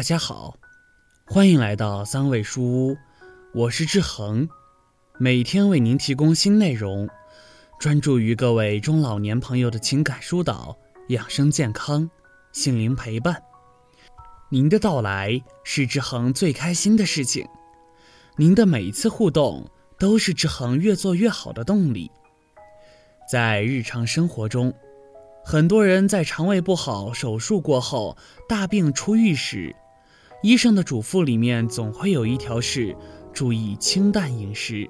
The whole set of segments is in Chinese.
大家好，欢迎来到三味书屋，我是志恒，每天为您提供新内容，专注于各位中老年朋友的情感疏导、养生健康、心灵陪伴。您的到来是志恒最开心的事情，您的每一次互动都是志恒越做越好的动力。在日常生活中。很多人在肠胃不好、手术过后大病初愈时，医生的嘱咐里面总会有一条是注意清淡饮食。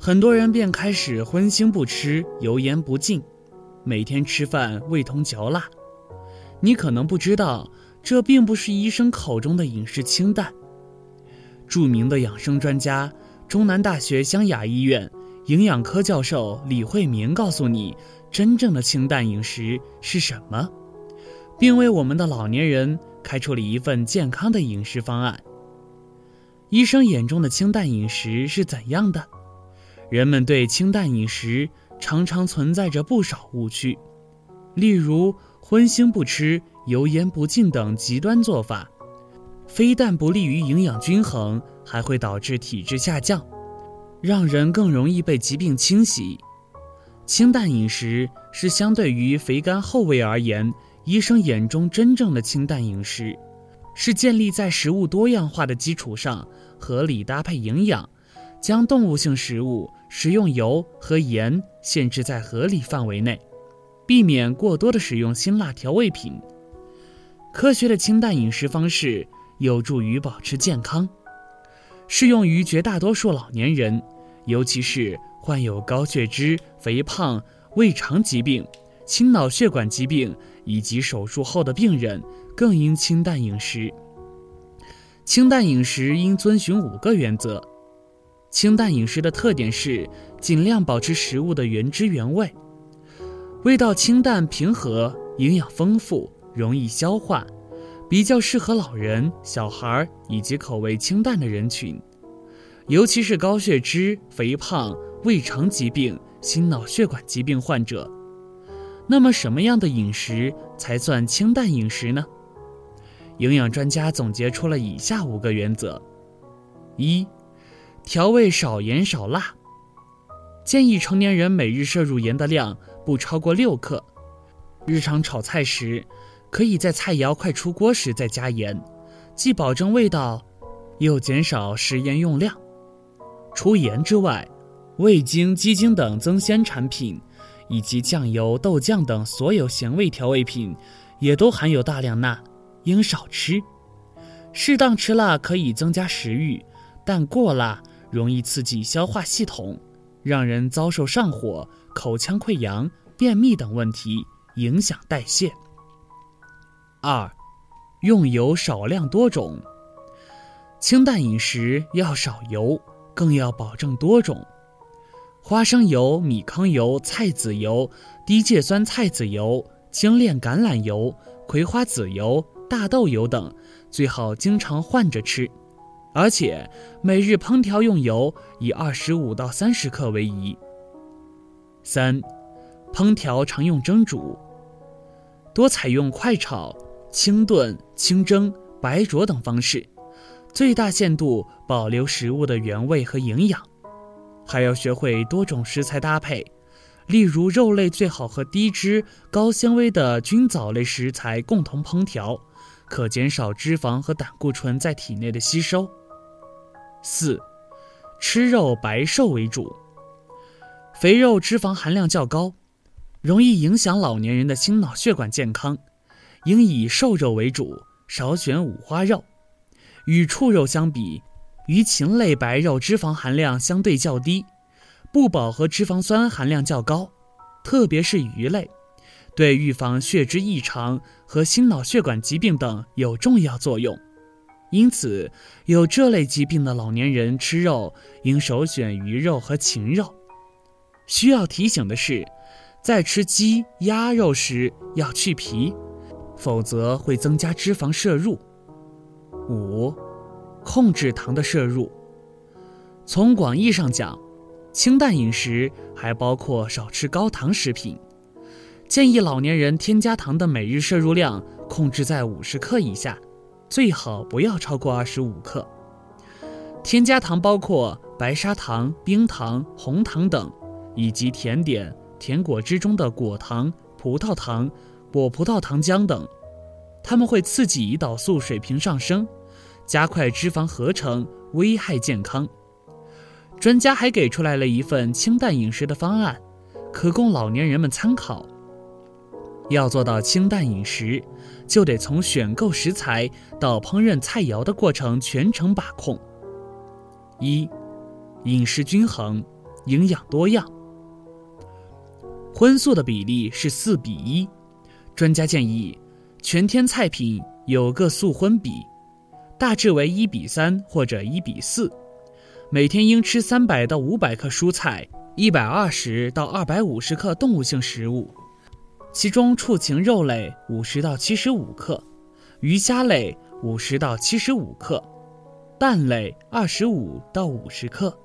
很多人便开始荤腥不吃、油盐不进，每天吃饭味同嚼蜡。你可能不知道，这并不是医生口中的饮食清淡。著名的养生专家、中南大学湘雅医院营养科教授李慧明告诉你。真正的清淡饮食是什么？并为我们的老年人开出了一份健康的饮食方案。医生眼中的清淡饮食是怎样的？人们对清淡饮食常常存在着不少误区，例如荤腥不吃、油盐不进等极端做法，非但不利于营养均衡，还会导致体质下降，让人更容易被疾病侵袭。清淡饮食是相对于肥甘厚味而言，医生眼中真正的清淡饮食，是建立在食物多样化的基础上，合理搭配营养，将动物性食物食用油和盐限制在合理范围内，避免过多的使用辛辣调味品。科学的清淡饮食方式有助于保持健康，适用于绝大多数老年人，尤其是。患有高血脂、肥胖、胃肠疾病、心脑血管疾病以及手术后的病人更应清淡饮食。清淡饮食应遵循五个原则。清淡饮食的特点是尽量保持食物的原汁原味，味道清淡平和，营养丰富，容易消化，比较适合老人、小孩以及口味清淡的人群，尤其是高血脂、肥胖。胃肠疾病、心脑血管疾病患者，那么什么样的饮食才算清淡饮食呢？营养专家总结出了以下五个原则：一、调味少盐少辣，建议成年人每日摄入盐的量不超过六克。日常炒菜时，可以在菜肴快出锅时再加盐，既保证味道，又减少食盐用量。除盐之外，味精、鸡精等增鲜产品，以及酱油、豆酱等所有咸味调味品，也都含有大量钠，应少吃。适当吃辣可以增加食欲，但过辣容易刺激消化系统，让人遭受上火、口腔溃疡、便秘等问题，影响代谢。二，用油少量多种，清淡饮食要少油，更要保证多种。花生油、米糠油、菜籽油、低芥酸菜籽油、精炼橄榄油、葵花籽油、大豆油等，最好经常换着吃，而且每日烹调用油以二十五到三十克为宜。三，烹调常用蒸煮，多采用快炒、清炖、清蒸、白灼等方式，最大限度保留食物的原味和营养。还要学会多种食材搭配，例如肉类最好和低脂、高纤维的菌藻类食材共同烹调，可减少脂肪和胆固醇在体内的吸收。四，吃肉白瘦为主，肥肉脂肪含量较高，容易影响老年人的心脑血管健康，应以瘦肉为主，少选五花肉。与畜肉相比。鱼禽类白肉脂肪含量相对较低，不饱和脂肪酸含量较高，特别是鱼类，对预防血脂异常和心脑血管疾病等有重要作用。因此，有这类疾病的老年人吃肉应首选鱼肉和禽肉。需要提醒的是，在吃鸡、鸭肉时要去皮，否则会增加脂肪摄入。五。控制糖的摄入。从广义上讲，清淡饮食还包括少吃高糖食品。建议老年人添加糖的每日摄入量控制在五十克以下，最好不要超过二十五克。添加糖包括白砂糖、冰糖、红糖等，以及甜点、甜果汁中的果糖、葡萄糖、果葡萄糖浆等，它们会刺激胰岛素水平上升，加快脂肪合成，危害健康。专家还给出来了一份清淡饮食的方案，可供老年人们参考。要做到清淡饮食，就得从选购食材到烹饪菜肴的过程全程把控。一，饮食均衡，营养多样。荤素的比例是四比一，专家建议全天菜品有个素荤比，大致为一比三或者一比四。每天应吃三百到五百克蔬菜，一百二十到二百五十克动物性食物，其中畜禽肉类五十到七十五克，鱼虾类五十到七十五克。蛋类二十五到五十克，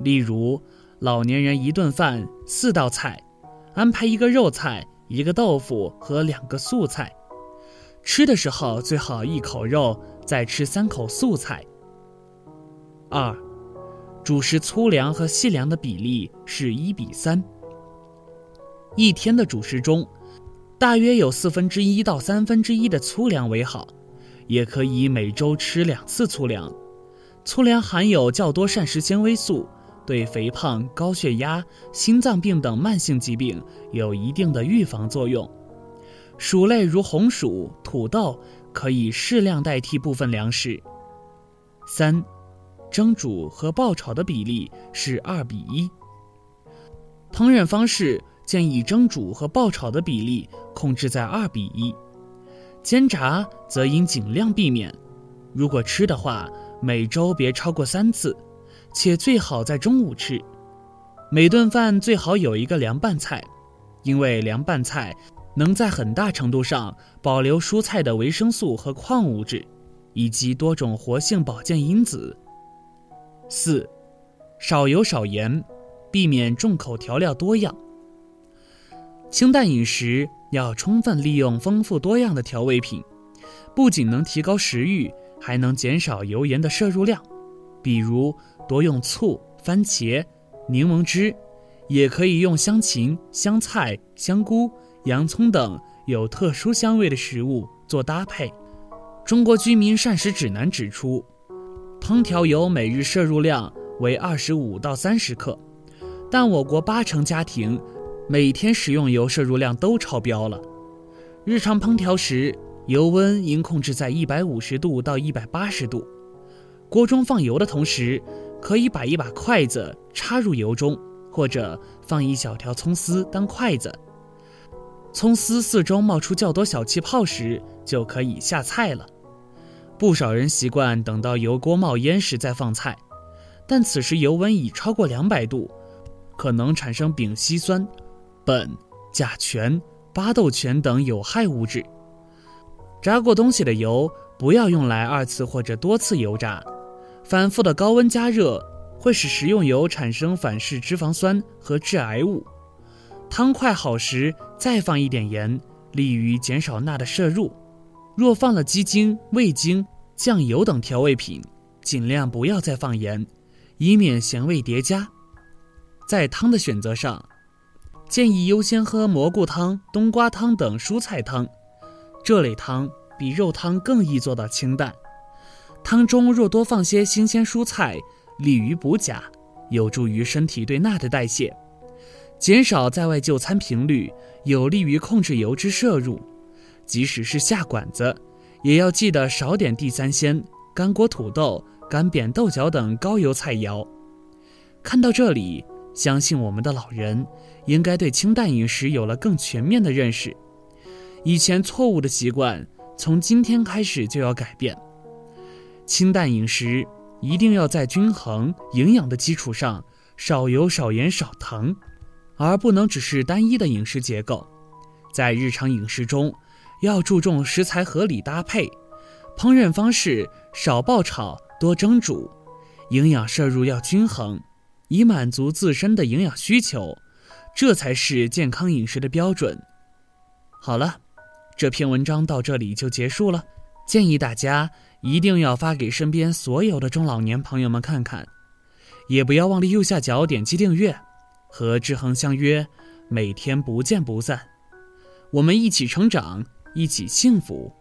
例如老年人一顿饭四道菜，安排一个肉菜、一个豆腐和两个素菜。吃的时候最好一口肉，再吃三口素菜。二，主食粗粮和细粮的比例是一比三。一天的主食中，大约有四分之一到三分之一的粗粮为好。也可以每周吃两次粗粮，粗粮含有较多膳食纤维素，对肥胖、高血压、心脏病等慢性疾病有一定的预防作用。薯类如红薯、土豆可以适量代替部分粮食。三，蒸煮和爆炒的比例是二比一。烹饪方式建议蒸煮和爆炒的比例控制在二比一。煎炸则应尽量避免，如果吃的话，每周别超过三次，且最好在中午吃。每顿饭最好有一个凉拌菜，因为凉拌菜能在很大程度上保留蔬菜的维生素和矿物质，以及多种活性保健因子。四，少油少盐，避免重口调料多样。清淡饮食要充分利用丰富多样的调味品，不仅能提高食欲，还能减少油盐的摄入量。比如多用醋、番茄、柠檬汁，也可以用香芹、香菜、香菇、洋葱等有特殊香味的食物做搭配。中国居民膳食指南指出，烹调油每日摄入量为二十五到三十克，但我国八成家庭。每天食用油摄入量都超标了。日常烹调时，油温应控制在一百五十度到一百八十度。锅中放油的同时，可以把一把筷子插入油中，或者放一小条葱丝当筷子。葱丝四周冒出较多小气泡时，就可以下菜了。不少人习惯等到油锅冒烟时再放菜，但此时油温已超过两百度，可能产生丙烯酸。苯、甲醛、巴豆醛等有害物质。炸过东西的油不要用来二次或者多次油炸，反复的高温加热会使食用油产生反式脂肪酸和致癌物。汤快好时再放一点盐，利于减少钠的摄入。若放了鸡精、味精、酱油等调味品，尽量不要再放盐，以免咸味叠加。在汤的选择上。建议优先喝蘑菇汤、冬瓜汤等蔬菜汤，这类汤比肉汤更易做到清淡。汤中若多放些新鲜蔬菜，利于补钾，有助于身体对钠的代谢。减少在外就餐频率，有利于控制油脂摄入。即使是下馆子，也要记得少点地三鲜、干锅土豆、干煸豆角等高油菜肴。看到这里。相信我们的老人应该对清淡饮食有了更全面的认识。以前错误的习惯，从今天开始就要改变。清淡饮食一定要在均衡营养的基础上，少油、少盐、少糖，而不能只是单一的饮食结构。在日常饮食中，要注重食材合理搭配，烹饪方式少爆炒多蒸煮，营养摄入要均衡。以满足自身的营养需求，这才是健康饮食的标准。好了，这篇文章到这里就结束了，建议大家一定要发给身边所有的中老年朋友们看看，也不要忘了右下角点击订阅，和志恒相约，每天不见不散。我们一起成长，一起幸福。